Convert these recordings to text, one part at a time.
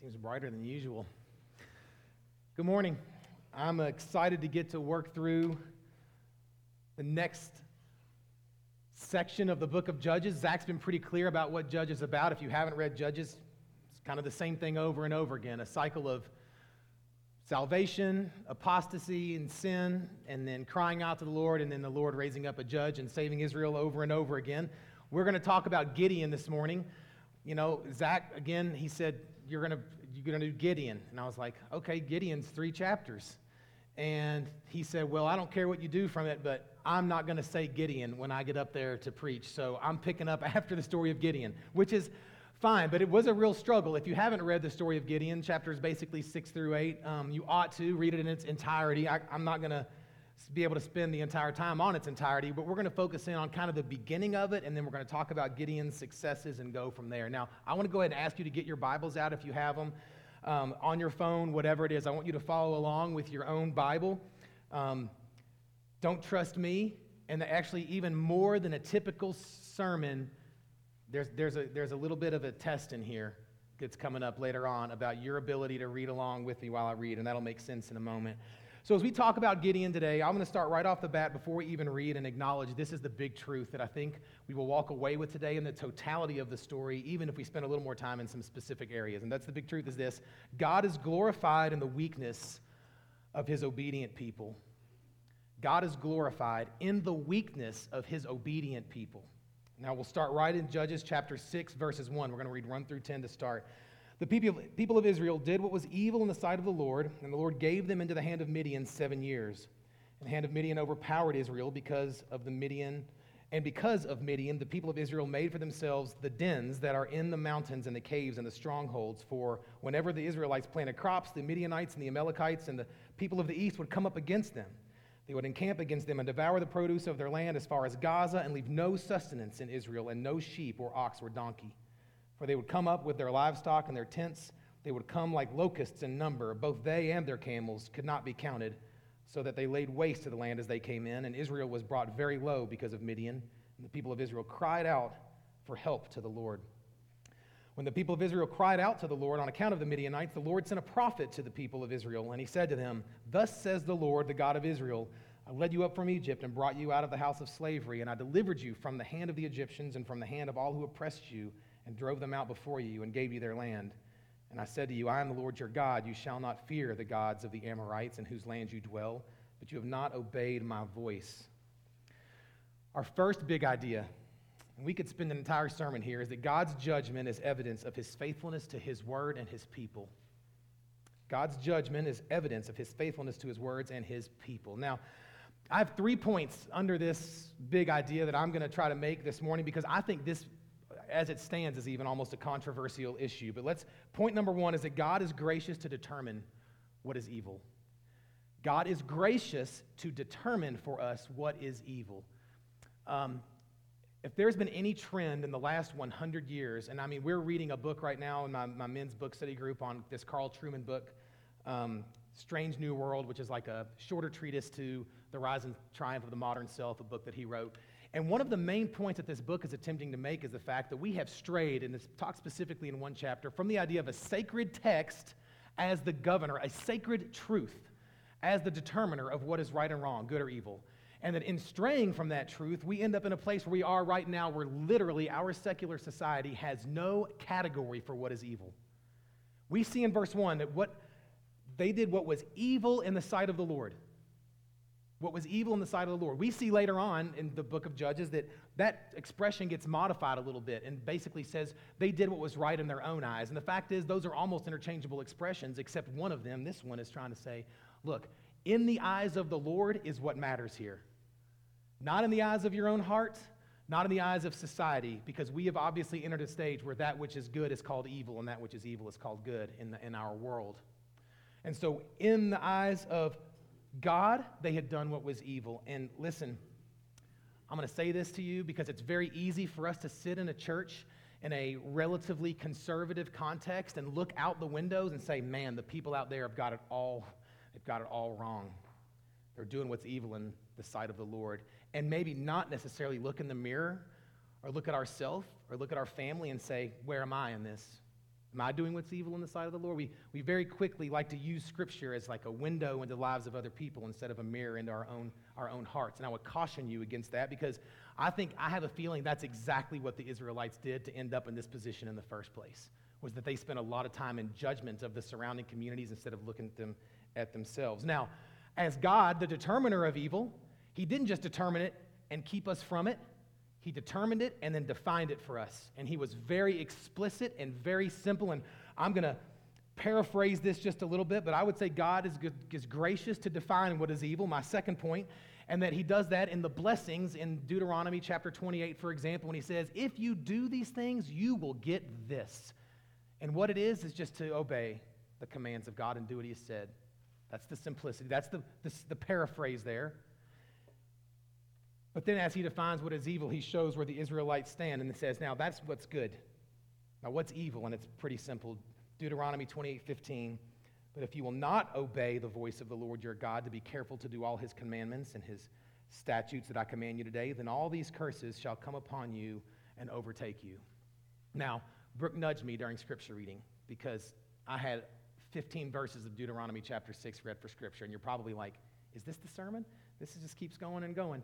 Seems brighter than usual. Good morning. I'm excited to get to work through the next section of the book of Judges. Zach's been pretty clear about what Judges is about. If you haven't read Judges, it's kind of the same thing over and over again a cycle of salvation, apostasy, and sin, and then crying out to the Lord, and then the Lord raising up a judge and saving Israel over and over again. We're going to talk about Gideon this morning. You know, Zach, again, he said, You're going to you're going to do Gideon. And I was like, Okay, Gideon's three chapters. And he said, Well, I don't care what you do from it, but I'm not going to say Gideon when I get up there to preach. So I'm picking up after the story of Gideon, which is fine, but it was a real struggle. If you haven't read the story of Gideon, chapters basically six through eight, um, you ought to read it in its entirety. I, I'm not going to be able to spend the entire time on its entirety, but we're going to focus in on kind of the beginning of it, and then we're going to talk about Gideon's successes and go from there. Now, I want to go ahead and ask you to get your Bibles out if you have them um, on your phone, whatever it is. I want you to follow along with your own Bible. Um, don't trust me, and actually, even more than a typical sermon there's, there's, a, there's a little bit of a test in here that's coming up later on about your ability to read along with me while I read, and that'll make sense in a moment. So, as we talk about Gideon today, I'm going to start right off the bat before we even read and acknowledge this is the big truth that I think we will walk away with today in the totality of the story, even if we spend a little more time in some specific areas. And that's the big truth is this God is glorified in the weakness of his obedient people. God is glorified in the weakness of his obedient people. Now we'll start right in Judges chapter 6, verses 1. We're going to read 1 through 10 to start. The people, of Israel did what was evil in the sight of the Lord, and the Lord gave them into the hand of Midian seven years. And the hand of Midian overpowered Israel because of the Midian. And because of Midian, the people of Israel made for themselves the dens that are in the mountains and the caves and the strongholds. For whenever the Israelites planted crops, the Midianites and the Amalekites and the people of the east would come up against them. They would encamp against them and devour the produce of their land as far as Gaza and leave no sustenance in Israel and no sheep or ox or donkey. For they would come up with their livestock and their tents. They would come like locusts in number. Both they and their camels could not be counted, so that they laid waste to the land as they came in. And Israel was brought very low because of Midian. And the people of Israel cried out for help to the Lord. When the people of Israel cried out to the Lord on account of the Midianites, the Lord sent a prophet to the people of Israel, and he said to them, Thus says the Lord, the God of Israel I led you up from Egypt and brought you out of the house of slavery, and I delivered you from the hand of the Egyptians and from the hand of all who oppressed you, and drove them out before you, and gave you their land. And I said to you, I am the Lord your God. You shall not fear the gods of the Amorites in whose land you dwell, but you have not obeyed my voice. Our first big idea and we could spend an entire sermon here, is that God's judgment is evidence of his faithfulness to his word and his people. God's judgment is evidence of his faithfulness to his words and his people. Now, I have three points under this big idea that I'm going to try to make this morning because I think this, as it stands, is even almost a controversial issue. But let's, point number one is that God is gracious to determine what is evil. God is gracious to determine for us what is evil. Um, if there's been any trend in the last 100 years, and I mean, we're reading a book right now in my, my men's book study group on this Carl Trueman book, um, Strange New World, which is like a shorter treatise to the rise and triumph of the modern self, a book that he wrote. And one of the main points that this book is attempting to make is the fact that we have strayed, and it's talked specifically in one chapter, from the idea of a sacred text as the governor, a sacred truth as the determiner of what is right and wrong, good or evil. And that in straying from that truth, we end up in a place where we are right now, where literally our secular society has no category for what is evil. We see in verse 1 that what they did what was evil in the sight of the Lord. What was evil in the sight of the Lord. We see later on in the book of Judges that that expression gets modified a little bit and basically says they did what was right in their own eyes. And the fact is, those are almost interchangeable expressions, except one of them, this one, is trying to say, look, in the eyes of the Lord is what matters here. Not in the eyes of your own heart, not in the eyes of society, because we have obviously entered a stage where that which is good is called evil and that which is evil is called good in, the, in our world. And so, in the eyes of God, they had done what was evil. And listen, I'm going to say this to you because it's very easy for us to sit in a church in a relatively conservative context and look out the windows and say, man, the people out there have got it all, they've got it all wrong. They're doing what's evil in the sight of the Lord and maybe not necessarily look in the mirror or look at ourselves or look at our family and say, Where am I in this? Am I doing what's evil in the sight of the Lord? We, we very quickly like to use Scripture as like a window into the lives of other people instead of a mirror into our own, our own hearts. And I would caution you against that because I think I have a feeling that's exactly what the Israelites did to end up in this position in the first place, was that they spent a lot of time in judgment of the surrounding communities instead of looking at them at themselves. Now, as God, the determiner of evil, He didn't just determine it and keep us from it. He determined it and then defined it for us. And he was very explicit and very simple. And I'm going to paraphrase this just a little bit, but I would say God is, is gracious to define what is evil, my second point, and that he does that in the blessings in Deuteronomy chapter 28, for example, when he says, If you do these things, you will get this. And what it is, is just to obey the commands of God and do what he has said. That's the simplicity. That's the, the, the paraphrase there. But then, as he defines what is evil, he shows where the Israelites stand and says, Now that's what's good. Now, what's evil? And it's pretty simple. Deuteronomy 28 15. But if you will not obey the voice of the Lord your God to be careful to do all his commandments and his statutes that I command you today, then all these curses shall come upon you and overtake you. Now, Brooke nudged me during scripture reading because I had 15 verses of Deuteronomy chapter 6 read for scripture, and you're probably like, is this the sermon? This just keeps going and going.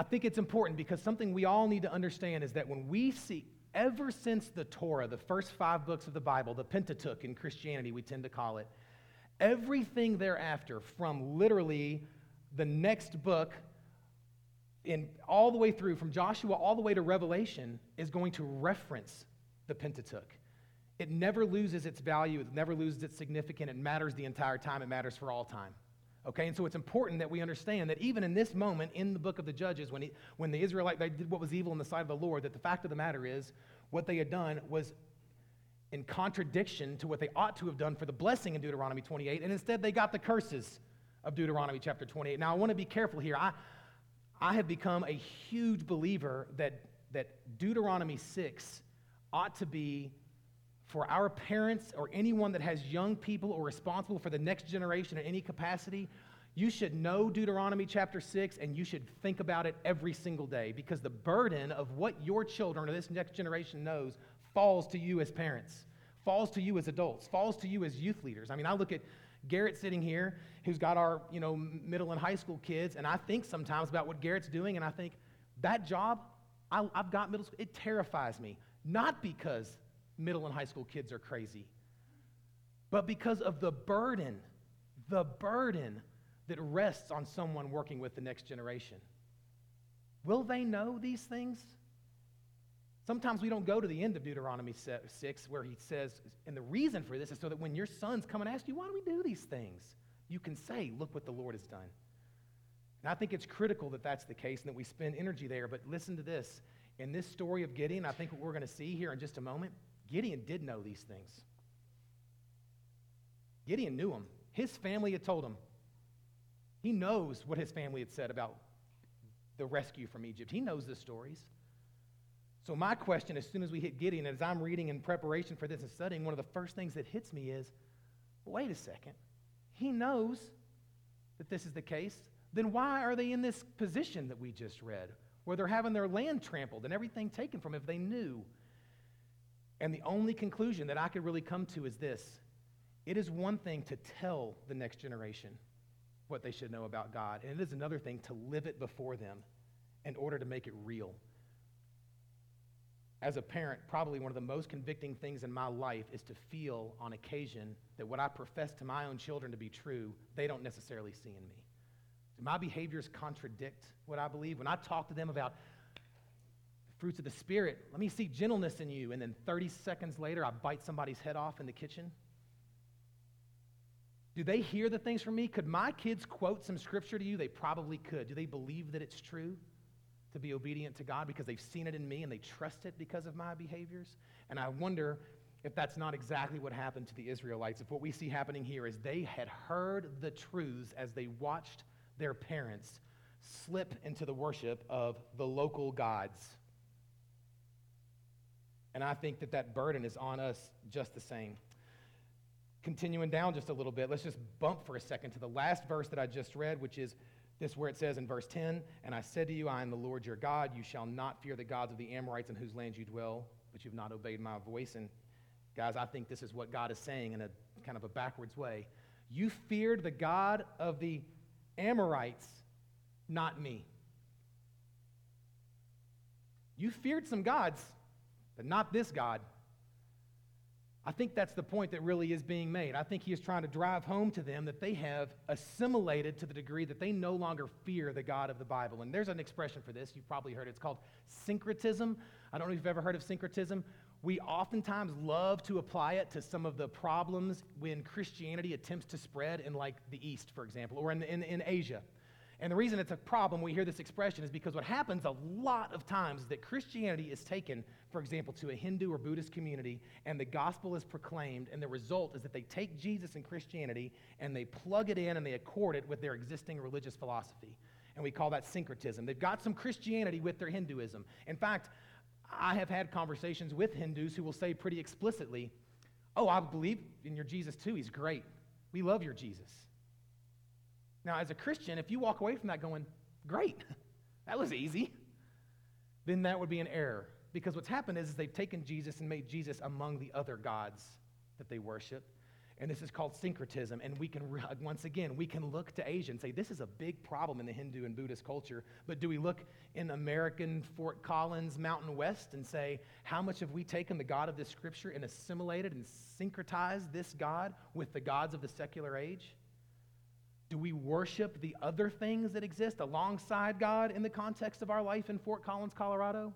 I think it's important because something we all need to understand is that when we see, ever since the Torah, the first five books of the Bible, the Pentateuch in Christianity, we tend to call it, everything thereafter, from literally the next book in all the way through, from Joshua all the way to Revelation, is going to reference the Pentateuch. It never loses its value, it never loses its significance. It matters the entire time, it matters for all time. Okay, and so it's important that we understand that even in this moment in the book of the Judges, when, he, when the Israelite they did what was evil in the sight of the Lord, that the fact of the matter is, what they had done was in contradiction to what they ought to have done for the blessing in Deuteronomy 28, and instead they got the curses of Deuteronomy chapter 28. Now, I want to be careful here. I, I have become a huge believer that, that Deuteronomy 6 ought to be for our parents or anyone that has young people or responsible for the next generation in any capacity, you should know Deuteronomy chapter 6 and you should think about it every single day because the burden of what your children or this next generation knows falls to you as parents, falls to you as adults, falls to you as youth leaders. I mean, I look at Garrett sitting here who's got our, you know, middle and high school kids and I think sometimes about what Garrett's doing and I think that job I, have got middle school, it terrifies me. Not because middle and high school kids are crazy, but because of the burden, the burden that rests on someone working with the next generation. Will they know these things? Sometimes we don't go to the end of Deuteronomy 6 where he says, and the reason for this is so that when your sons come and ask you, why do we do these things? You can say, look what the Lord has done. And I think it's critical that that's the case and that we spend energy there. But listen to this. In this story of Gideon, I think what we're going to see here in just a moment, Gideon did know these things. Gideon knew them. His family had told him. He knows what his family had said about the rescue from Egypt. He knows the stories. So, my question, as soon as we hit Gideon, as I'm reading in preparation for this and studying, one of the first things that hits me is wait a second. He knows that this is the case. Then why are they in this position that we just read, where they're having their land trampled and everything taken from them if they knew? And the only conclusion that I could really come to is this it is one thing to tell the next generation what they should know about God, and it is another thing to live it before them in order to make it real. As a parent, probably one of the most convicting things in my life is to feel on occasion that what I profess to my own children to be true, they don't necessarily see in me. Do my behaviors contradict what I believe? When I talk to them about fruits of the Spirit. Let me see gentleness in you. And then 30 seconds later, I bite somebody's head off in the kitchen. Do they hear the things from me? Could my kids quote some scripture to you? They probably could. Do they believe that it's true to be obedient to God because they've seen it in me and they trust it because of my behaviors? And I wonder if that's not exactly what happened to the Israelites. If what we see happening here is they had heard the truths as they watched their parents slip into the worship of the local gods. And I think that that burden is on us just the same. Continuing down just a little bit, let's just bump for a second to the last verse that I just read, which is this where it says in verse 10 And I said to you, I am the Lord your God. You shall not fear the gods of the Amorites in whose land you dwell, but you've not obeyed my voice. And Guys, I think this is what God is saying in a kind of a backwards way. You feared the God of the Amorites, not me. You feared some gods, but not this God. I think that's the point that really is being made. I think he is trying to drive home to them that they have assimilated to the degree that they no longer fear the God of the Bible. And there's an expression for this. You've probably heard it. It's called syncretism. I don't know if you've ever heard of syncretism. We oftentimes love to apply it to some of the problems when Christianity attempts to spread in, like, the East, for example, or in, in, in Asia. And the reason it's a problem we hear this expression is because what happens a lot of times is that Christianity is taken, for example, to a Hindu or Buddhist community, and the gospel is proclaimed, and the result is that they take Jesus and Christianity and they plug it in and they accord it with their existing religious philosophy. And we call that syncretism. They've got some Christianity with their Hinduism. In fact, I have had conversations with Hindus who will say pretty explicitly, Oh, I believe in your Jesus too. He's great. We love your Jesus. Now, as a Christian, if you walk away from that going, great, that was easy, then that would be an error. Because what's happened is, is they've taken Jesus and made Jesus among the other gods that they worship. And this is called syncretism. And we can, once again, we can look to Asia and say, this is a big problem in the Hindu and Buddhist culture. But do we look in American Fort Collins, Mountain West, and say, how much have we taken the God of this scripture and assimilated and syncretized this God with the gods of the secular age? Do we worship the other things that exist alongside God in the context of our life in Fort Collins, Colorado?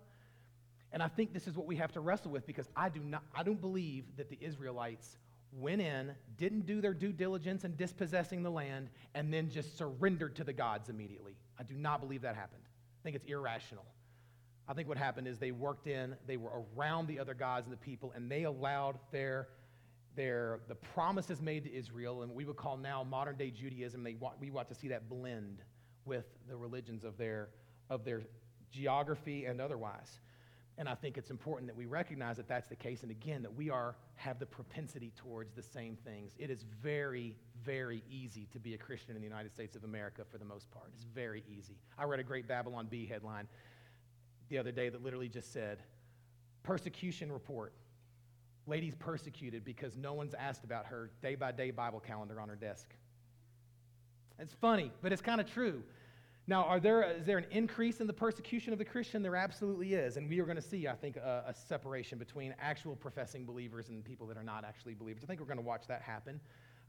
And I think this is what we have to wrestle with because I do not I don't believe that the Israelites went in, didn't do their due diligence in dispossessing the land, and then just surrendered to the gods immediately. I do not believe that happened. I think it's irrational. I think what happened is they worked in, they were around the other gods and the people, and they allowed their the promises made to Israel, and what we would call now modern day Judaism, they want, we want to see that blend with the religions of their, of their geography and otherwise. And I think it's important that we recognize that that's the case, and again, that we are, have the propensity towards the same things. It is very, very easy to be a Christian in the United States of America for the most part. It's very easy. I read a great Babylon Bee headline the other day that literally just said, Persecution report Lady's persecuted because no one's asked about her day by day Bible calendar on her desk. It's funny, but it's kind of true. Now, are there, is there an increase in the persecution of the Christian? There absolutely is. And we are going to see, I think, a, a, separation between actual professing believers and people that are not actually believers. I think we're going to watch that happen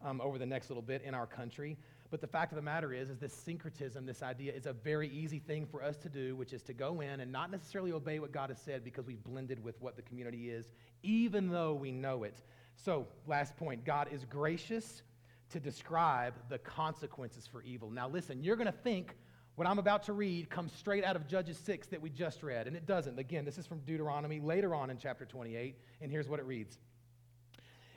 um, over the next little bit in our country. But the fact of the matter is, is this syncretism, this idea, is a very easy thing for us to do, which is to go in and not necessarily obey what God has said because we've blended with what the community is, even though we know it. So, last point God is gracious to describe the consequences for evil. Now, listen, you're going to think what I'm about to read comes straight out of Judges 6 that we just read, and it doesn't. Again, this is from Deuteronomy later on in chapter 28, and here's what it reads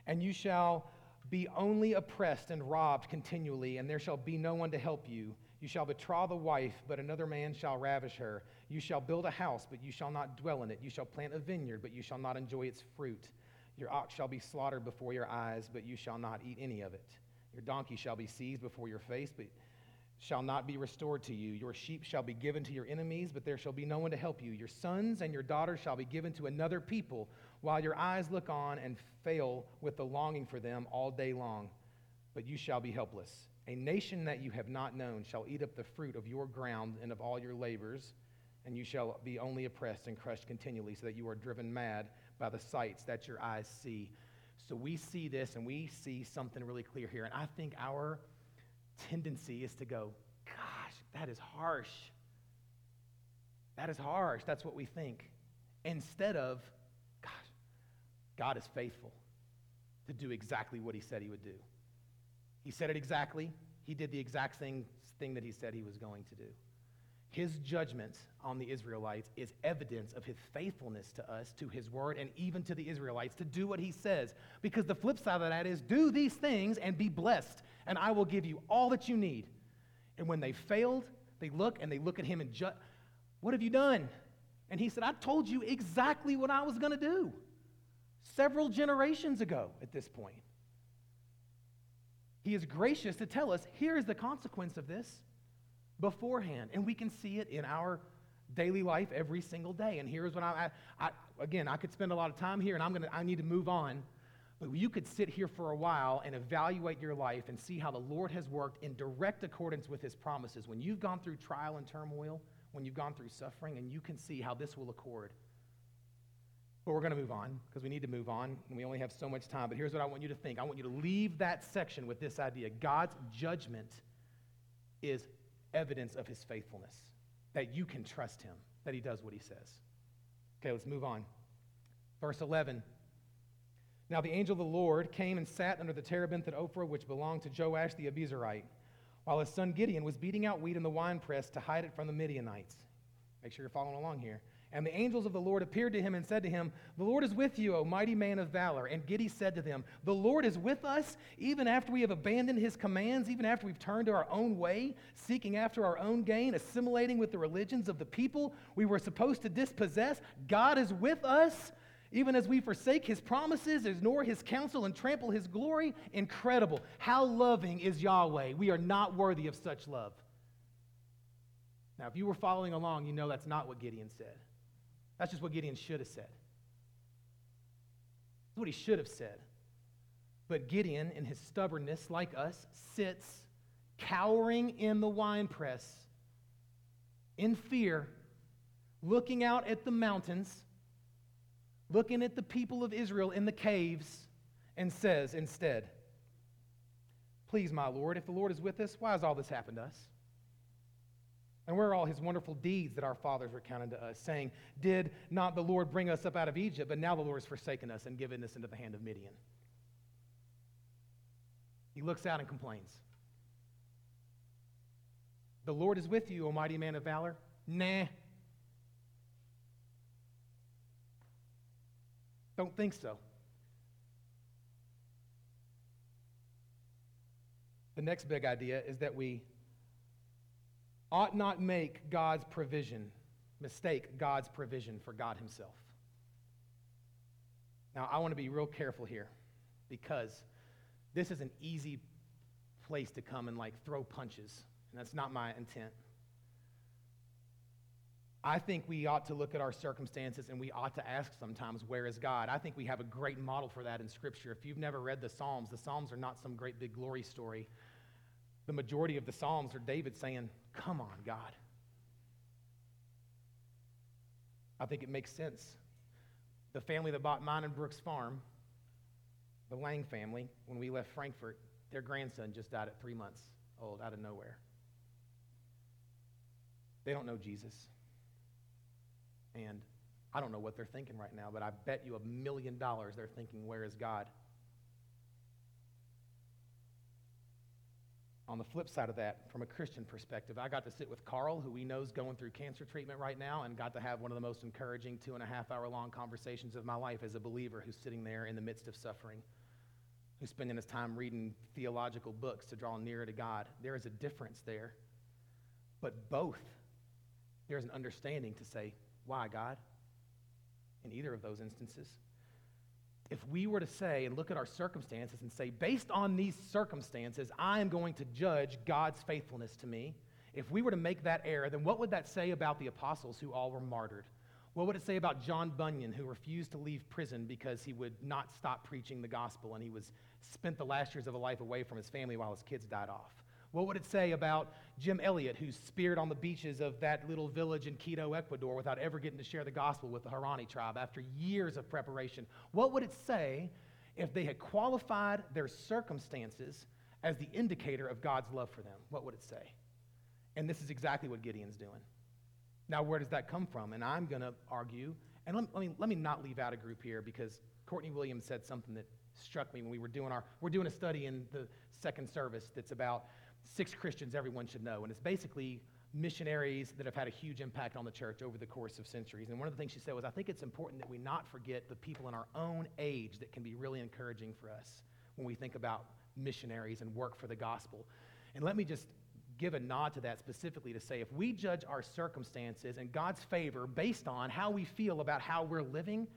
And you shall be only oppressed and robbed continually, and there shall be no one to help you. You shall betroth a wife, but another man shall ravish her. You shall build a house, but you shall not dwell in it. You shall plant a vineyard, but you shall not enjoy its fruit. Your ox shall be slaughtered before your eyes, but you shall not eat any of it. Your donkey shall be seized before your face, but shall not be restored to you. Your sheep shall be given to your enemies, but there shall be no one to help you. Your sons and your daughters shall be given to another people, while your eyes look on and fail with the longing for them all day long. But you shall be helpless. A nation that you have not known shall eat up the fruit of your ground and of all your labors, and you shall be only oppressed and crushed continually, so that you are driven mad by the sights that your eyes see. So we see this and we see something really clear here. And I think our tendency is to go, gosh, that is harsh. That is harsh. That's what we think. Instead of, God is faithful to do exactly what he said he would do. He said it exactly. He did the exact same thing that he said he was going to do. His judgment on the Israelites is evidence of his faithfulness to us, to his word, and even to the Israelites to do what he says. Because the flip side of that is do these things and be blessed and I will give you all that you need. And when they failed, they look and they look at him and judge, What have you done? And he said, I told you exactly what I was going to do several generations ago at this point. He is gracious to tell us here is the consequence of this beforehand. And we can see it in our daily life every single day. And here's what I, I, I again, I could spend a lot of time here and I'm to, I need to move on. But you could sit here for a while and evaluate your life and see how the Lord has worked in direct accordance with his promises. When you've gone through trial and turmoil, when you've gone through suffering, and you can see how this will accord. But we're going to move on because we need to move on and we only have so much time. But here's what I want you to think I want you to leave that section with this idea God's judgment is evidence of his faithfulness, that you can trust him, that he does what he says. Okay, let's move on. Verse 11. Now the angel of the Lord came and sat under the terebinth at Ophrah, which belonged to Joash the Abiezrite, while his son Gideon was beating out wheat in the winepress to hide it from the Midianites. Make sure you're following along here. And the angels of the Lord appeared to him and said to him, The Lord is with you, O mighty man of valor. And Gideon said to them, The Lord is with us, even after we have abandoned his commands, even after we've turned to our own way, seeking after our own gain, assimilating with the religions of the people we were supposed to dispossess. God is with us, even as we forsake his promises, ignore his counsel, and trample his glory. Incredible. How loving is Yahweh? We are not worthy of such love. Now, if you were following along, you know that's not what Gideon said. That's just what Gideon should have said. That's what he should have said. But Gideon, in his stubbornness, like us, sits cowering in the winepress in fear, looking out at the mountains, looking at the people of Israel in the caves, and says instead, Please, my Lord, if the Lord is with us, why has all this happened to us? And where are all his wonderful deeds that our fathers recounted to us, saying, Did not the Lord bring us up out of Egypt, but now the Lord has forsaken us and given us into the hand of Midian? He looks out and complains. The Lord is with you, O mighty man of valor. Nah. Don't think so. The next big idea is that we ought not make God's provision, mistake God's provision for God Himself. Now, I want to be real careful here because this is an easy place to come and like throw punches, and that's not my intent. I think we ought to look at our circumstances and we ought to ask sometimes, where is God? I think we have a great model for that in Scripture. If you've never read the Psalms, the Psalms are not some great big glory story. The majority of the Psalms are David saying, Come on, God. I think it makes sense. The family that bought mine and Brooke's Farm, the Lang family, when we left Frankfurt, their grandson just died at three months old out of nowhere. They don't know Jesus. And I don't know what they're thinking right now, but I bet you a million dollars they're thinking, Where is God? On the flip side of that, from a Christian perspective, I got to sit with Carl, who we know is going through cancer treatment right now, and got to have one of the most encouraging two and a half hour long conversations of my life as a believer who's sitting there in the midst of suffering, who's spending his time reading theological books to draw nearer to God. There is a difference there. But both, there's an understanding to say, why, God? In either of those instances if we were to say and look at our circumstances and say, based on these circumstances, I am going to judge God's faithfulness to me, if we were to make that error, then what would that say about the apostles who all were martyred? What would it say about John Bunyan, who refused to leave prison because he would not stop preaching the gospel and he was spent the last years of a life away from his family while his kids died off? What would it say about Jim Elliot, who's speared on the beaches of that little village in Quito, Ecuador, without ever getting to share the gospel with the Huaorani tribe after years of preparation? What would it say if they had qualified their circumstances as the indicator of God's love for them? What would it say? And this is exactly what Gideon's doing. Now, where does that come from? And I'm going to argue, and let, let, me, let me not leave out a group here because Courtney Williams said something that struck me when we were doing our, we're doing a study in the second service that's about six Christians everyone should know. And it's basically missionaries that have had a huge impact on the church over the course of centuries. And one of the things she said was, I think it's important that we not forget the people in our own age that can be really encouraging for us when we think about missionaries and work for the gospel. And let me just give a nod to that specifically to say if we judge our circumstances and God's favor based on how we feel about how we're living,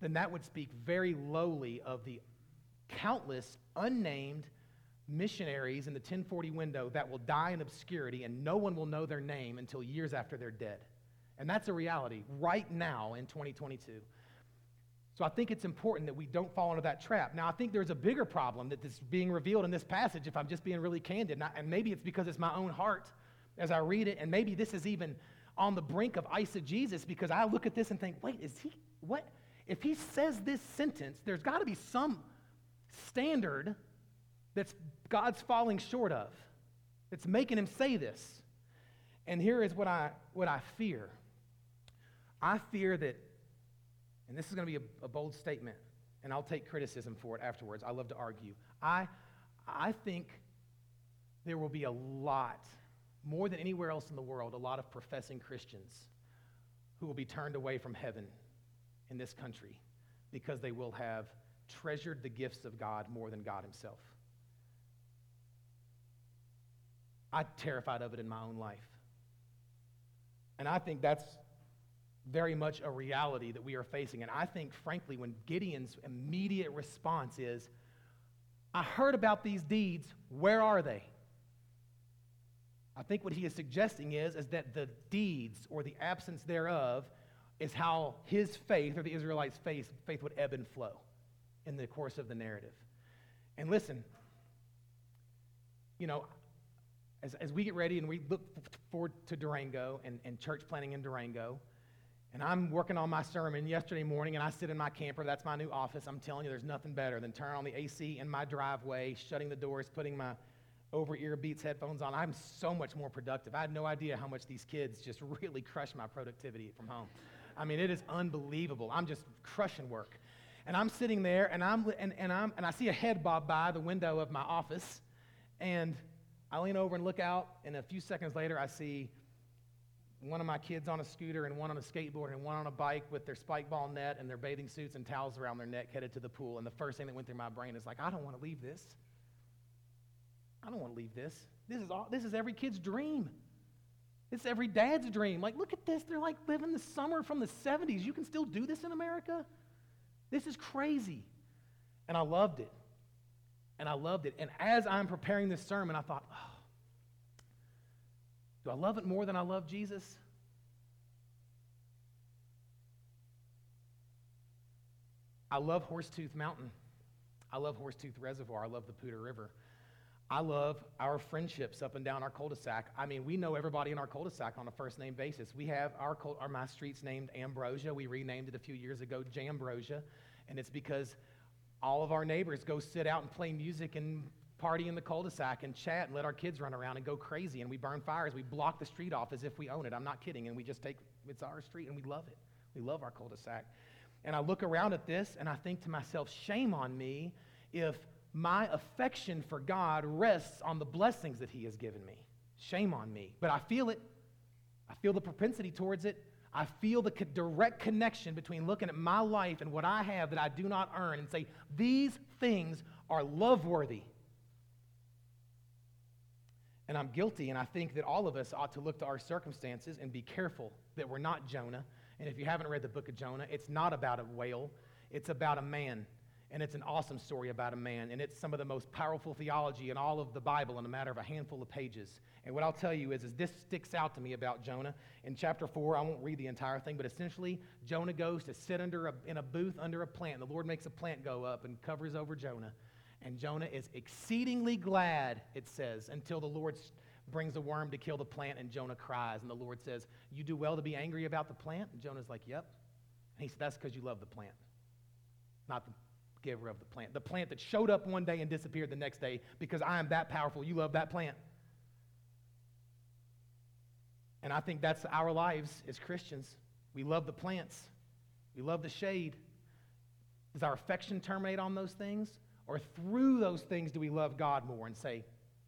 then that would speak very lowly of the countless unnamed missionaries in the 1040 window that will die in obscurity and no one will know their name until years after they're dead. And that's a reality right now in 2022. So I think it's important that we don't fall into that trap. Now, I think there's a bigger problem that is being revealed in this passage, if I'm just being really candid. And, I, and maybe it's because it's my own heart as I read it. And maybe this is even on the brink of eisegesis because I look at this and think, wait, is he, what? If he says this sentence, there's got to be some standard that's God's falling short of, It's making him say this. And here is what I, what I fear I fear that, and this is going to be a, a bold statement, and I'll take criticism for it afterwards. I love to argue. I, I think there will be a lot, more than anywhere else in the world, a lot of professing Christians who will be turned away from heaven in this country because they will have treasured the gifts of God more than God Himself. I'm terrified of it in my own life. And I think that's very much a reality that we are facing. And I think, frankly, when Gideon's immediate response is, I heard about these deeds, where are they? I think what he is suggesting is, is that the deeds or the absence thereof is how his faith or the Israelites' faith, faith would ebb and flow in the course of the narrative. And listen, you know, as, as we get ready and we look forward to Durango and, and church planning in Durango, and I'm working on my sermon yesterday morning, and I sit in my camper. That's my new office. I'm telling you, there's nothing better than turning on the AC in my driveway, shutting the doors, putting my over ear beats headphones on. I'm so much more productive. I had no idea how much these kids just really crush my productivity from home. I mean, it is unbelievable. I'm just crushing work. And I'm sitting there, and, I'm, and, and, I'm, and I see a head bob by the window of my office, and I lean over and look out, and a few seconds later, I see one of my kids on a scooter and one on a skateboard and one on a bike with their spike ball net and their bathing suits and towels around their neck headed to the pool. And the first thing that went through my brain is like, I don't want to leave this. I don't want to leave this. This is, all, this is every kid's dream. It's every dad's dream. Like, look at this. They're like living the summer from the 70s. You can still do this in America? This is crazy. And I loved it. And I loved it. And as I'm preparing this sermon, I thought, oh, do I love it more than I love Jesus? I love Horsetooth Mountain. I love Horsetooth Reservoir. I love the Poudre River. I love our friendships up and down our cul-de-sac. I mean, we know everybody in our cul-de-sac on a first name basis. We have our, our my street's named Ambrosia. We renamed it a few years ago Jambrosia, and it's because all of our neighbors go sit out and play music and party in the cul-de-sac and chat and let our kids run around and go crazy and we burn fires. We block the street off as if we own it. I'm not kidding. And we just take it's our street and we love it. We love our cul-de-sac. And i look around at this and i think to myself shame on me if my affection for god rests on the blessings that he has given me. Shame on me. But i feel it. I feel the propensity towards it I feel the direct connection between looking at my life and what I have that I do not earn and say, these things are love worthy. And I'm guilty, and I think that all of us ought to look to our circumstances and be careful that we're not Jonah. And if you haven't read the book of Jonah, it's not about a whale, it's about a man. And it's an awesome story about a man. And it's some of the most powerful theology in all of the Bible in a matter of a handful of pages. And what I'll tell you is, is this sticks out to me about Jonah. In chapter 4, I won't read the entire thing, but essentially, Jonah goes to sit under a, in a booth under a plant. The Lord makes a plant go up and covers over Jonah. And Jonah is exceedingly glad, it says, until the Lord brings a worm to kill the plant, and Jonah cries. And the Lord says, You do well to be angry about the plant? And Jonah's like, Yep. And he said, That's because you love the plant, not the giver of the plant. The plant that showed up one day and disappeared the next day because I am that powerful. You love that plant. And I think that's our lives as Christians. We love the plants, we love the shade. Does our affection terminate on those things? Or through those things do we love God more and say,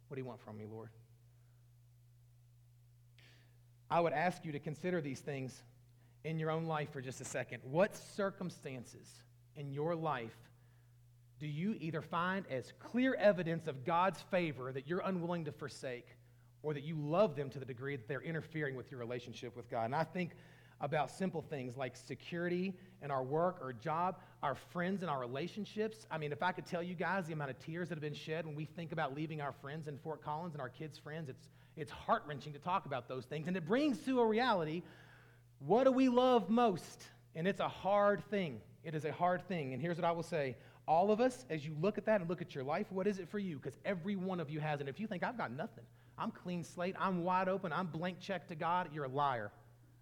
What do you want from me, Lord? I would ask you to consider these things in your own life for just a second. What circumstances in your life do you either find as clear evidence of God's favor that you're unwilling to forsake, or that you love them to the degree that they're interfering with your relationship with God? And I think about simple things like security in our work or job, our friends and our relationships. I mean, if I could tell you guys the amount of tears that have been shed when we think about leaving our friends in Fort Collins and our kids' friends, it's, it's heart wrenching to talk about those things. And it brings to a reality what do we love most? And it's a hard thing. It is a hard thing. And here's what I will say all of us, as you look at that and look at your life, what is it for you? Because every one of you has it. If you think, I've got nothing, I'm clean slate, I'm wide open, I'm blank check to God, you're a liar.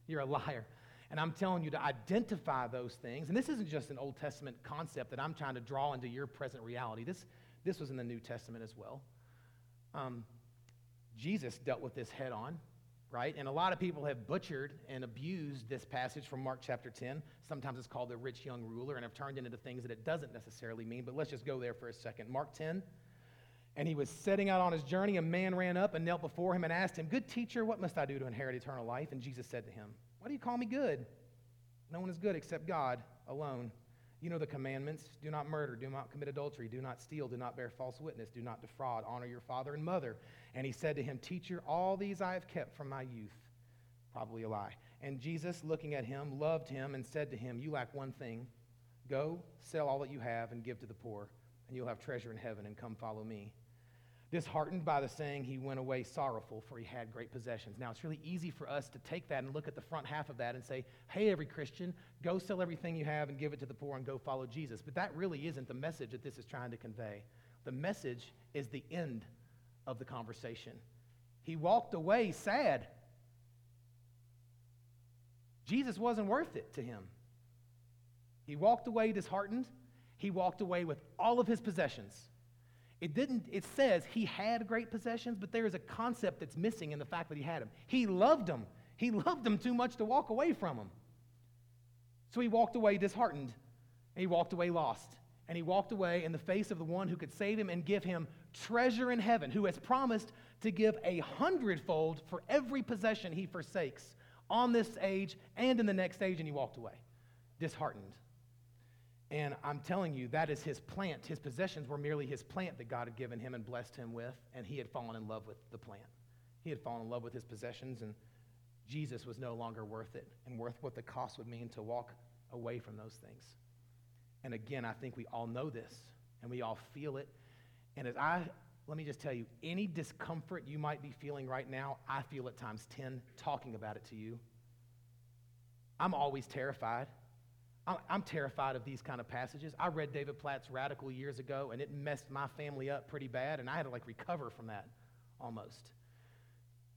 You're a liar. And I'm telling you to identify those things. And this isn't just an Old Testament concept that I'm trying to draw into your present reality. This, this was in the New Testament as well. Um, Jesus dealt with this head on, right? And a lot of people have butchered and abused this passage from Mark chapter 10. Sometimes it's called the rich young ruler and have turned into things that it doesn't necessarily mean. But let's just go there for a second. Mark 10. And he was setting out on his journey. A man ran up and knelt before him and asked him, Good teacher, what must I do to inherit eternal life? And Jesus said to him, Why do you call me good? No one is good except God alone. You know the commandments do not murder, do not commit adultery, do not steal, do not bear false witness, do not defraud, honor your father and mother. And he said to him, Teacher, all these I have kept from my youth. Probably a lie. And Jesus, looking at him, loved him and said to him, You lack one thing. Go, sell all that you have and give to the poor, and you'll have treasure in heaven, and come follow me. Disheartened by the saying, he went away sorrowful, for he had great possessions. Now, it's really easy for us to take that and look at the front half of that and say, hey, every Christian, go sell everything you have and give it to the poor and go follow Jesus. But that really isn't the message that this is trying to convey. The message is the end of the conversation. He walked away sad. Jesus wasn't worth it to him. He walked away disheartened. He walked away with all of his possessions. It didn't, it says he had great possessions, but there is a concept that's missing in the fact that he had them. He loved them. He loved them too much to walk away from them. So he walked away disheartened, and he walked away lost. And he walked away in the face of the one who could save him and give him treasure in heaven, who has promised to give a hundredfold for every possession he forsakes on this age and in the next age, and he walked away, disheartened. And I'm telling you, that is his plant. His possessions were merely his plant that God had given him and blessed him with, and he had fallen in love with the plant. He had fallen in love with his possessions, and Jesus was no longer worth it and worth what the cost would mean to walk away from those things. And again, I think we all know this, and we all feel it. And as I, let me just tell you, any discomfort you might be feeling right now, I feel at times 10 talking about it to you. I'm always terrified. I'm terrified of these kind of passages. I read David Platt's Radical years ago, and it messed my family up pretty bad, and I had to like recover from that almost.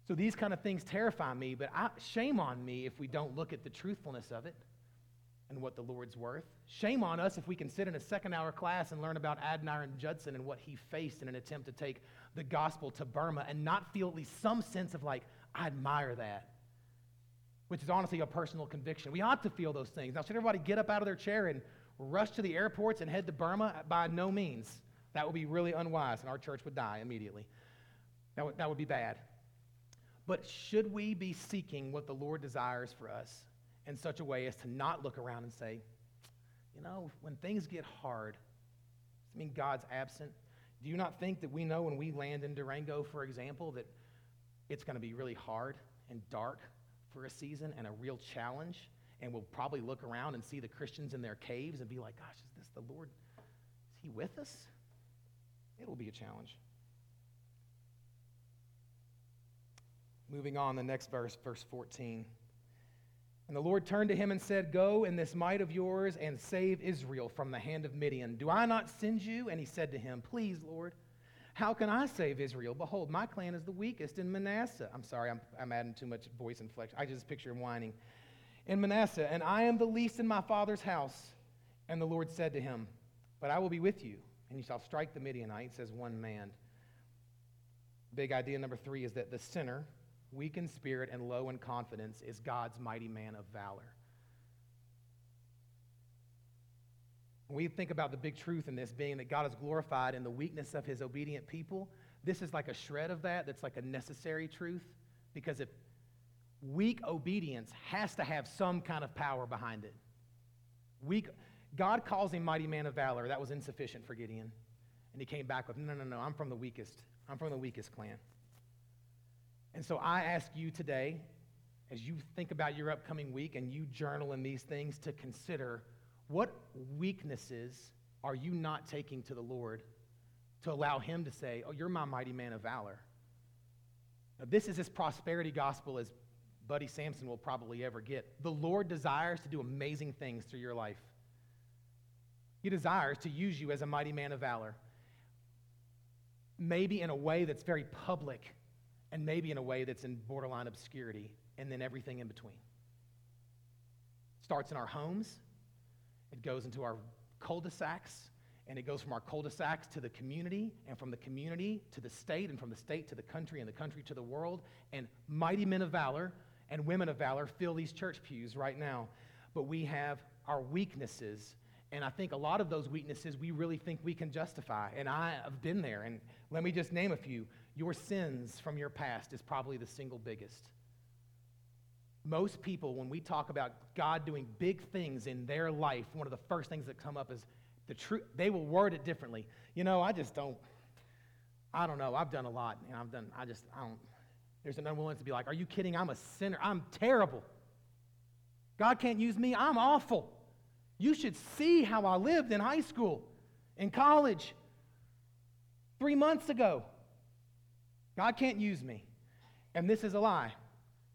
So these kind of things terrify me, but I, shame on me if we don't look at the truthfulness of it and what the Lord's worth. Shame on us if we can sit in a second hour class and learn about Adoniram Judson and what he faced in an attempt to take the gospel to Burma and not feel at least some sense of like, I admire that which is honestly a personal conviction. We ought to feel those things. Now, should everybody get up out of their chair and rush to the airports and head to Burma? By no means. That would be really unwise, and our church would die immediately. That would, that would be bad. But should we be seeking what the Lord desires for us in such a way as to not look around and say, you know, when things get hard, does mean God's absent? Do you not think that we know when we land in Durango, for example, that it's going to be really hard and dark for a season and a real challenge. And we'll probably look around and see the Christians in their caves and be like, gosh, is this the Lord? Is he with us? It'll be a challenge. Moving on, the next verse, verse 14. And the Lord turned to him and said, Go in this might of yours and save Israel from the hand of Midian. Do I not send you? And he said to him, Please, Lord. How can I save Israel? Behold, my clan is the weakest in Manasseh. I'm sorry, I'm, I'm adding too much voice inflection. I just picture him whining. In Manasseh, and I am the least in my father's house. And the Lord said to him, But I will be with you, and you shall strike the Midianites as one man. Big idea number three is that the sinner, weak in spirit and low in confidence, is God's mighty man of valor. We think about the big truth in this being that God is glorified in the weakness of his obedient people, this is like a shred of that that's like a necessary truth because if weak obedience has to have some kind of power behind it. Weak, God calls him mighty man of valor. That was insufficient for Gideon. And he came back with, no, no, no, I'm from the weakest. I'm from the weakest clan. And so I ask you today, as you think about your upcoming week and you journal in these things, to consider what weaknesses are you not taking to the Lord to allow Him to say, Oh, you're my mighty man of valor? Now, this is as prosperity gospel as Buddy Sampson will probably ever get. The Lord desires to do amazing things through your life. He desires to use you as a mighty man of valor. Maybe in a way that's very public, and maybe in a way that's in borderline obscurity, and then everything in between. Starts in our homes, it goes into our cul de sacs, and it goes from our cul de sacs to the community, and from the community to the state, and from the state to the country, and the country to the world. And mighty men of valor and women of valor fill these church pews right now. But we have our weaknesses. And I think a lot of those weaknesses we really think we can justify. And I have been there. And let me just name a few. Your sins from your past is probably the single biggest. Most people, when we talk about God doing big things in their life, one of the first things that come up is the truth. They will word it differently. You know, I just don't. I don't know. I've done a lot, and I've done. I just I don't. There's an unwillingness to be like, "Are you kidding? I'm a sinner. I'm terrible. God can't use me. I'm awful. You should see how I lived in high school, in college, three months ago. God can't use me. And this is a lie.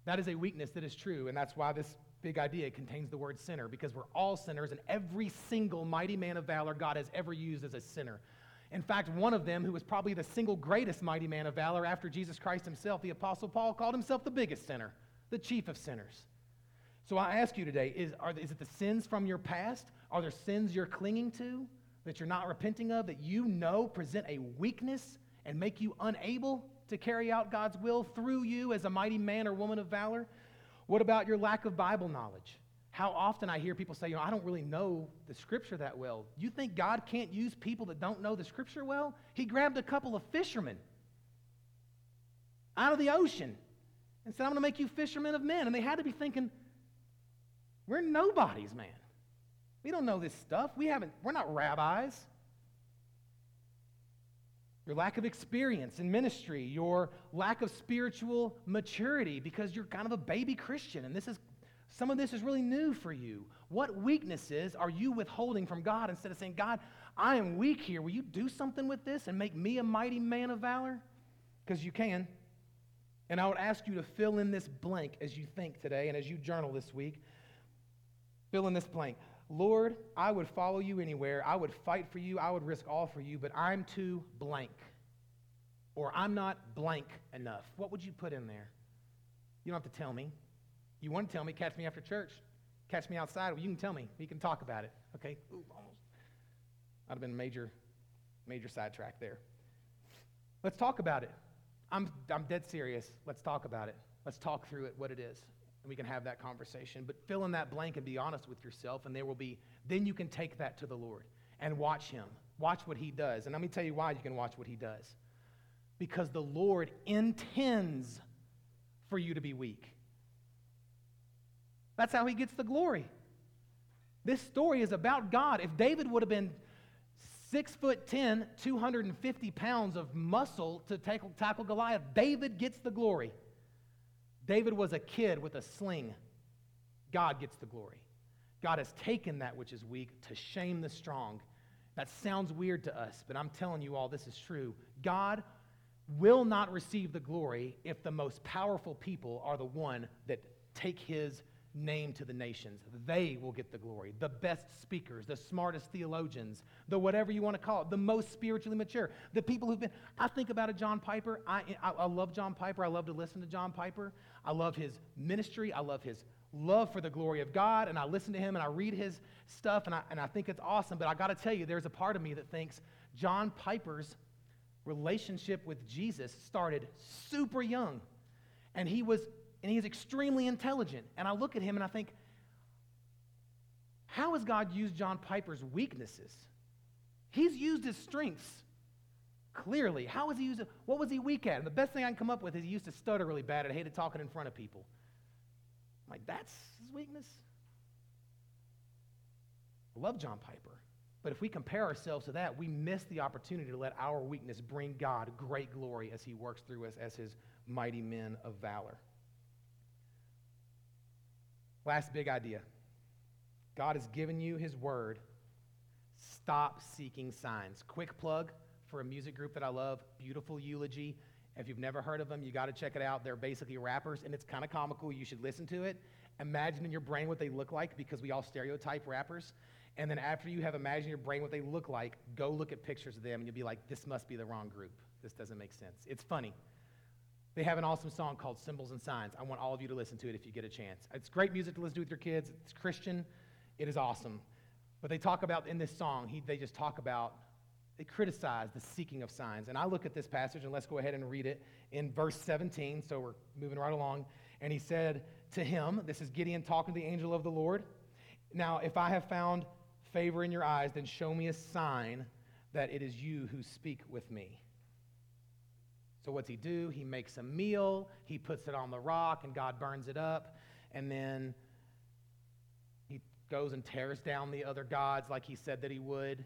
That is a weakness that is true, and that's why this big idea contains the word sinner, because we're all sinners, and every single mighty man of valor God has ever used as a sinner. In fact, one of them, who was probably the single greatest mighty man of valor after Jesus Christ himself, the Apostle Paul, called himself the biggest sinner, the chief of sinners. So I ask you today is, are, is it the sins from your past? Are there sins you're clinging to that you're not repenting of, that you know present a weakness and make you unable to carry out God's will through you as a mighty man or woman of valor? What about your lack of Bible knowledge? How often I hear people say, you know, I don't really know the scripture that well. You think God can't use people that don't know the scripture well? He grabbed a couple of fishermen out of the ocean and said, I'm going to make you fishermen of men. And they had to be thinking, we're nobodies, man. We don't know this stuff. We haven't, we're not rabbis. Your lack of experience in ministry, your lack of spiritual maturity because you're kind of a baby Christian and this is some of this is really new for you. What weaknesses are you withholding from God instead of saying, God, I am weak here. Will you do something with this and make me a mighty man of valor? Because you can. And I would ask you to fill in this blank as you think today and as you journal this week. Fill in this blank. Lord, I would follow you anywhere. I would fight for you. I would risk all for you, but I'm too blank. Or I'm not blank enough. What would you put in there? You don't have to tell me. You want to tell me, catch me after church. Catch me outside. Well, you can tell me. We can talk about it. Okay? Ooh, almost. I'd have been a major, major sidetrack there. Let's talk about it. I'm, I'm dead serious. Let's talk about it. Let's talk through it, what it is and we can have that conversation. But fill in that blank and be honest with yourself, and there will be, then you can take that to the Lord and watch Him. Watch what He does. And let me tell you why you can watch what He does. Because the Lord intends for you to be weak. That's how He gets the glory. This story is about God. If David would have been six foot 10, 250 pounds of muscle to tackle, tackle Goliath, David gets the glory. David was a kid with a sling. God gets the glory. God has taken that which is weak to shame the strong. That sounds weird to us, but I'm telling you all this is true. God will not receive the glory if the most powerful people are the one that take his name to the nations. They will get the glory. The best speakers, the smartest theologians, the whatever you want to call it, the most spiritually mature, the people who've been. I think about a John Piper. I, I, I love John Piper. I love to listen to John Piper. I love his ministry. I love his love for the glory of God. And I listen to him and I read his stuff and I, and I think it's awesome. But I got to tell you, there's a part of me that thinks John Piper's relationship with Jesus started super young. And he was and he's extremely intelligent. And I look at him and I think, how has God used John Piper's weaknesses? He's used his strengths clearly. How has he used? What was he weak at? And the best thing I can come up with is he used to stutter really bad and hated talking in front of people. I'm like, that's his weakness? I love John Piper. But if we compare ourselves to that, we miss the opportunity to let our weakness bring God great glory as he works through us as his mighty men of valor. Last big idea God has given you his word. Stop seeking signs. Quick plug for a music group that I love, Beautiful Eulogy. If you've never heard of them, you got to check it out. They're basically rappers, and it's kind of comical. You should listen to it. Imagine in your brain what they look like because we all stereotype rappers. And then after you have imagined in your brain what they look like, go look at pictures of them and you'll be like, this must be the wrong group. This doesn't make sense. It's funny. They have an awesome song called Symbols and Signs. I want all of you to listen to it if you get a chance. It's great music to listen to with your kids. It's Christian. It is awesome. But they talk about, in this song, he, they just talk about, they criticize the seeking of signs. And I look at this passage, and let's go ahead and read it in verse 17. So we're moving right along. And he said to him, This is Gideon talking to the angel of the Lord. Now, if I have found favor in your eyes, then show me a sign that it is you who speak with me. So, what's he do? He makes a meal, he puts it on the rock, and God burns it up. And then he goes and tears down the other gods like he said that he would.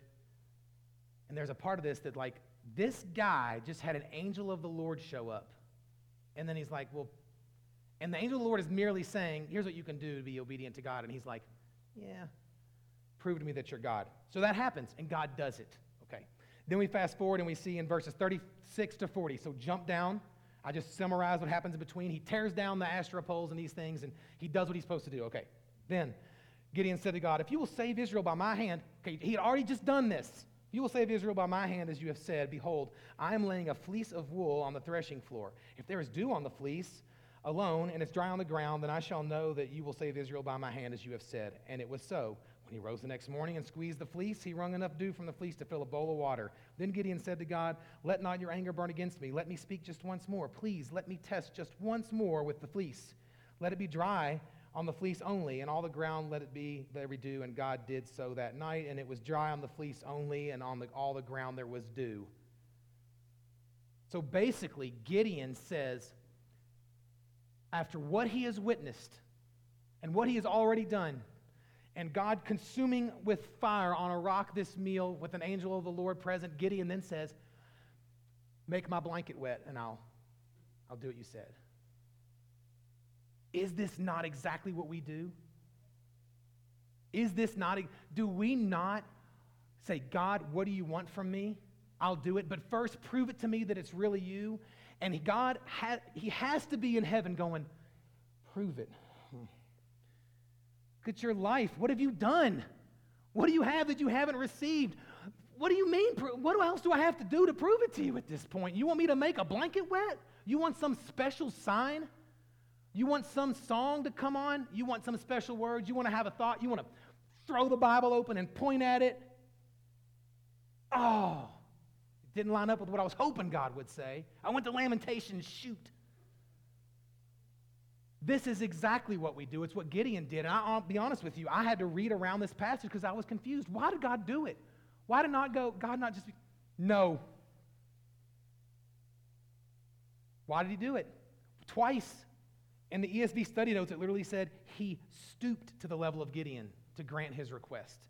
And there's a part of this that, like, this guy just had an angel of the Lord show up. And then he's like, well, and the angel of the Lord is merely saying, here's what you can do to be obedient to God. And he's like, yeah, prove to me that you're God. So that happens, and God does it. Then we fast forward and we see in verses 36 to 40. So jump down. I just summarize what happens in between. He tears down the Asherah poles and these things, and he does what he's supposed to do. Okay. Then Gideon said to God, If you will save Israel by my hand, okay, he had already just done this. You will save Israel by my hand, as you have said. Behold, I am laying a fleece of wool on the threshing floor. If there is dew on the fleece alone, and it's dry on the ground, then I shall know that you will save Israel by my hand, as you have said. And it was so. When he rose the next morning and squeezed the fleece, he wrung enough dew from the fleece to fill a bowl of water. Then Gideon said to God, Let not your anger burn against me. Let me speak just once more. Please let me test just once more with the fleece. Let it be dry on the fleece only, and all the ground let it be every dew. And God did so that night, and it was dry on the fleece only, and on the, all the ground there was dew. So basically, Gideon says, after what he has witnessed and what he has already done, and God consuming with fire on a rock this meal with an angel of the Lord present, Gideon then says, Make my blanket wet and I'll, I'll do what you said. Is this not exactly what we do? Is this not, do we not say, God, what do you want from me? I'll do it, but first prove it to me that it's really you. And God, ha- He has to be in heaven going, prove it. At your life. What have you done? What do you have that you haven't received? What do you mean? What else do I have to do to prove it to you at this point? You want me to make a blanket wet? You want some special sign? You want some song to come on? You want some special words? You want to have a thought? You want to throw the Bible open and point at it? Oh, it didn't line up with what I was hoping God would say. I went to Lamentations, shoot. This is exactly what we do. It's what Gideon did. And I'll be honest with you, I had to read around this passage because I was confused. Why did God do it? Why did not go, God not just be, no. Why did he do it? Twice. In the ESV study notes, it literally said he stooped to the level of Gideon to grant his request.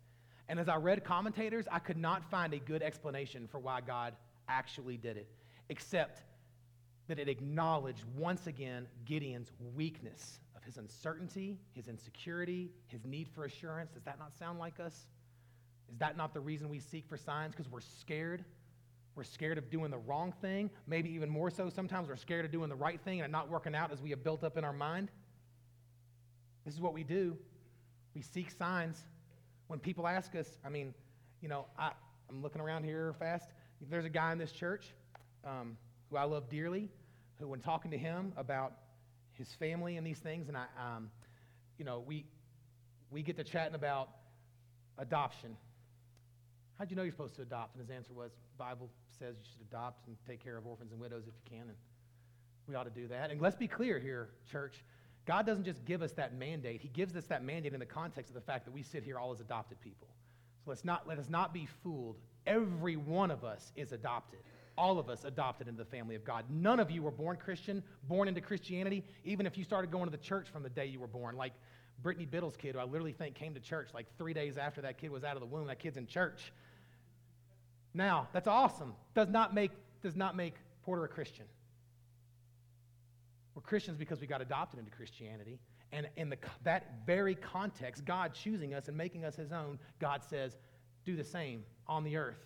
And as I read commentators, I could not find a good explanation for why God actually did it, except that it acknowledged once again Gideon's weakness of his uncertainty, his insecurity, his need for assurance. Does that not sound like us? Is that not the reason we seek for signs? Because we're scared. We're scared of doing the wrong thing. Maybe even more so, sometimes we're scared of doing the right thing and it not working out as we have built up in our mind. This is what we do. We seek signs. When people ask us, I mean, you know, I, am looking around here fast. There's a guy in this church um, who I love dearly who, when talking to him about his family and these things, and I, um, you know, we, we get to chatting about adoption. How'd you know you're supposed to adopt? And his answer was, Bible says you should adopt and take care of orphans and widows if you can, and we ought to do that. And let's be clear here, church. God doesn't just give us that mandate. He gives us that mandate in the context of the fact that we sit here all as adopted people. So let's not, let us not be fooled. Every one of us is adopted all of us adopted into the family of God. None of you were born Christian, born into Christianity, even if you started going to the church from the day you were born. Like Brittany Biddle's kid, who I literally think came to church like three days after that kid was out of the womb. That kid's in church. Now, that's awesome. Does not make, does not make Porter a Christian. We're Christians because we got adopted into Christianity. And in the, that very context, God choosing us and making us his own, God says, do the same on the earth.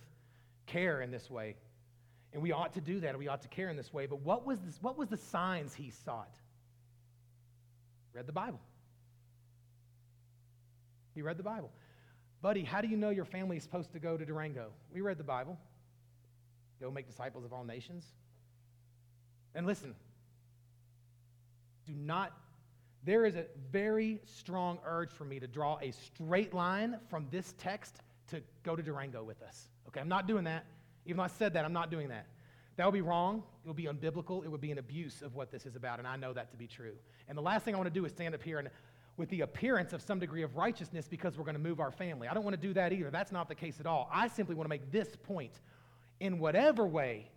Care in this way. And we ought to do that, we ought to care in this way. But what was, this, what was the signs he sought? Read the Bible. He read the Bible. Buddy, how do you know your family is supposed to go to Durango? We read the Bible. Go make disciples of all nations. And listen, do not, there is a very strong urge for me to draw a straight line from this text to go to Durango with us. Okay, I'm not doing that. Even though I said that, I'm not doing that. That would be wrong. It would be unbiblical. It would be an abuse of what this is about, and I know that to be true. And the last thing I want to do is stand up here and with the appearance of some degree of righteousness because we're going to move our family. I don't want to do that either. That's not the case at all. I simply want to make this point. In whatever way,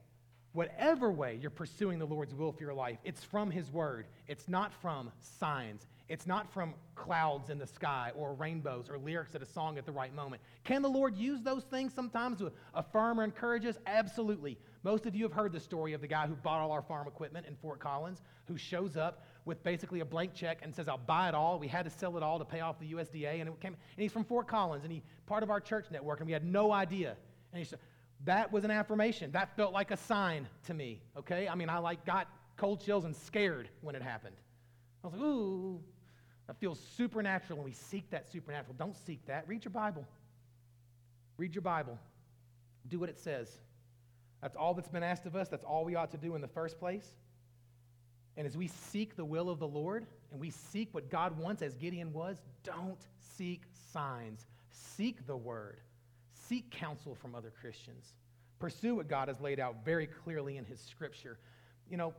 whatever way you're pursuing the Lord's will for your life, it's from His Word. It's not from signs. It's not from clouds in the sky or rainbows or lyrics at a song at the right moment. Can the Lord use those things sometimes to affirm or encourage us? Absolutely. Most of you have heard the story of the guy who bought all our farm equipment in Fort Collins, who shows up with basically a blank check and says, I'll buy it all. We had to sell it all to pay off the USDA. And, it came, and he's from Fort Collins, and he's part of our church network, and we had no idea. And he said, that was an affirmation. That felt like a sign to me, okay? I mean, I like got cold chills and scared when it happened. I was like, ooh, that feels supernatural, and we seek that supernatural. Don't seek that. Read your Bible. Read your Bible. Do what it says. That's all that's been asked of us. That's all we ought to do in the first place. And as we seek the will of the Lord and we seek what God wants, as Gideon was, don't seek signs. Seek the word. Seek counsel from other Christians. Pursue what God has laid out very clearly in his scripture. You know,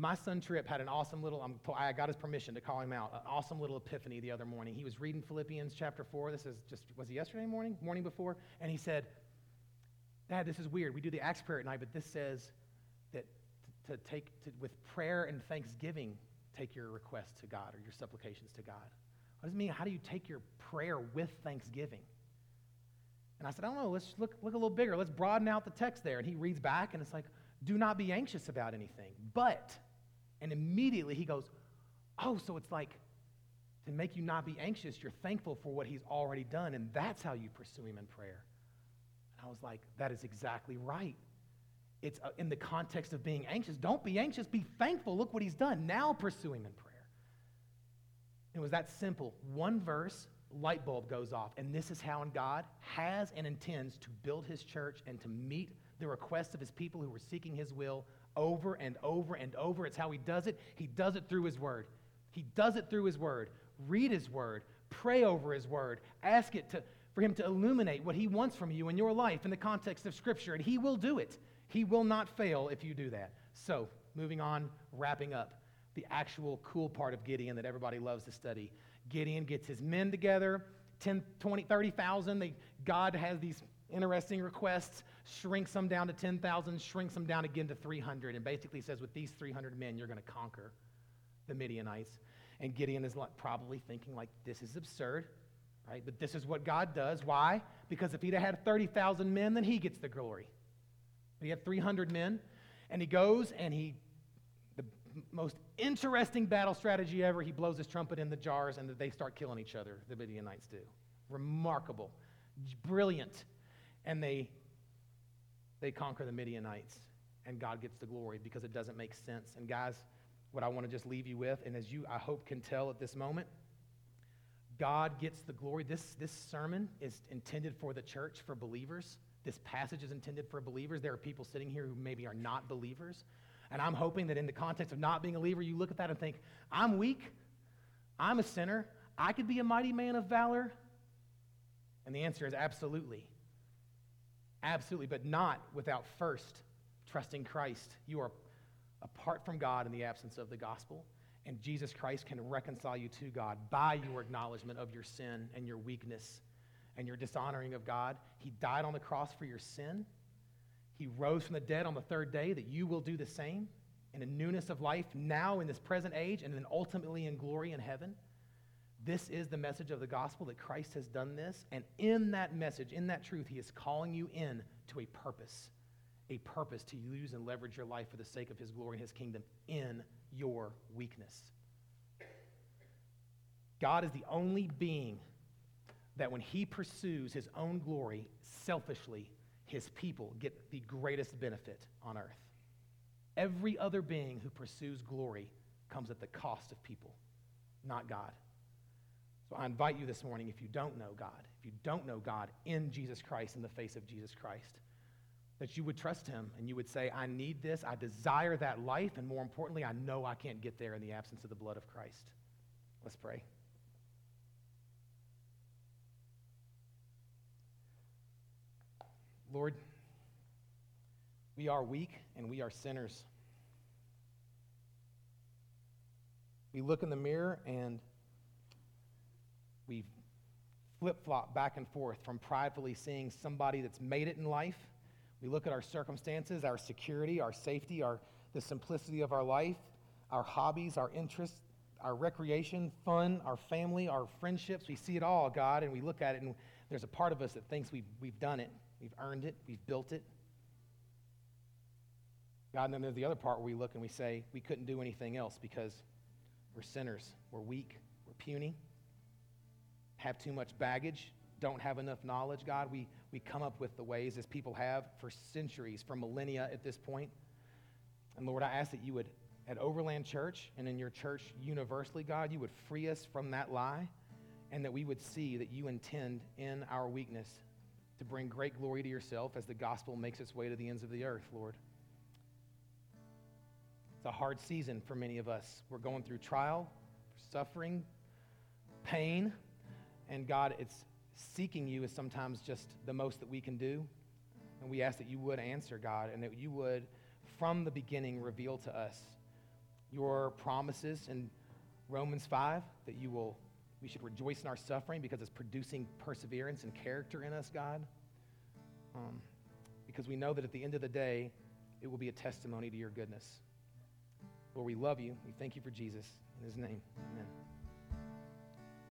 my son Trip had an awesome little, um, I'm, I got his permission to call him out, an awesome little epiphany the other morning. He was reading Philippians chapter 4. This is just, was it yesterday morning? Morning before? And he said, Dad, this is weird. We do the Acts prayer at night, but this says that to, to take, to, with prayer and thanksgiving, take your requests to God or your supplications to God. What does it mean? How do you take your prayer with thanksgiving? And I said, I don't know, let's look, look a little bigger. Let's broaden out the text there. And he reads back, and it's like, do not be anxious about anything. But, and immediately he goes, oh, so it's like to make you not be anxious, you're thankful for what he's already done, and that's how you pursue him in prayer. And I was like, that is exactly right. It's uh, in the context of being anxious. Don't be anxious, be thankful. Look what he's done. Now pursue him in prayer. It was that simple. One verse, light bulb goes off. And this is how God has and intends to build his church and to meet the requests of his people who were seeking his will over and over and over. It's how he does it. He does it through his word. He does it through his word. Read his word. Pray over his word. Ask it to for Him to illuminate what He wants from you in your life in the context of Scripture, and He will do it. He will not fail if you do that. So, moving on, wrapping up the actual cool part of Gideon that everybody loves to study. Gideon gets his men together, 10, 20, 30,000. God has these interesting requests, shrinks them down to 10,000, shrinks them down again to 300, and basically says, with these 300 men, you're going to conquer the Midianites. And Gideon is like, probably thinking, like, this is absurd. Right? But this is what God does. Why? Because if he'd had 30,000 men, then he gets the glory. But he had 300 men, and he goes and he, the most interesting battle strategy ever, he blows his trumpet in the jars and they start killing each other, the Midianites do. Remarkable, brilliant. And they, they conquer the Midianites, and God gets the glory because it doesn't make sense. And guys, what I want to just leave you with, and as you, I hope, can tell at this moment, God gets the glory. This, this sermon is intended for the church, for believers. This passage is intended for believers. There are people sitting here who maybe are not believers. And I'm hoping that in the context of not being a believer, you look at that and think, I'm weak. I'm a sinner. I could be a mighty man of valor. And the answer is absolutely. Absolutely, but not without first trusting Christ. You are apart from God in the absence of the gospel. And Jesus Christ can reconcile you to God by your acknowledgement of your sin and your weakness and your dishonoring of God. He died on the cross for your sin. He rose from the dead on the third day that you will do the same in a newness of life now in this present age and then ultimately in glory in heaven. This is the message of the gospel that Christ has done this. And in that message, in that truth, He is calling you in to a purpose, a purpose to use and leverage your life for the sake of His glory and His kingdom in your weakness. God is the only being that when he pursues his own glory selfishly, his people get the greatest benefit on earth. Every other being who pursues glory comes at the cost of people, not God. So I invite you this morning, if you don't know God, if you don't know God in Jesus Christ, in the face of Jesus Christ, that you would trust him and you would say, I need this, I desire that life, and more importantly, I know I can't get there in the absence of the blood of Christ. Let's pray. Lord, we are weak and we are sinners. We look in the mirror and we flip flop back and forth from pridefully seeing somebody that's made it in life. We look at our circumstances, our security, our safety, our, the simplicity of our life, our hobbies, our interests, our recreation, fun, our family, our friendships. We see it all, God, and we look at it, and there's a part of us that thinks we've, we've done it, we've earned it, we've built it. God, and then there's the other part where we look and we say we couldn't do anything else because we're sinners, we're weak, we're puny, have too much baggage, don't have enough knowledge, God. We, we come up with the ways as people have for centuries, for millennia at this point. And Lord, I ask that you would, at Overland Church and in your church universally, God, you would free us from that lie and that we would see that you intend in our weakness to bring great glory to yourself as the gospel makes its way to the ends of the earth, Lord. It's a hard season for many of us. We're going through trial, suffering, pain, and God, it's seeking you is sometimes just the most that we can do. And we ask that you would answer, God, and that you would, from the beginning, reveal to us your promises in Romans 5, that you will, we should rejoice in our suffering because it's producing perseverance and character in us, God. Um, because we know that at the end of the day, it will be a testimony to your goodness. Lord, we love you. We thank you for Jesus. In his name, amen.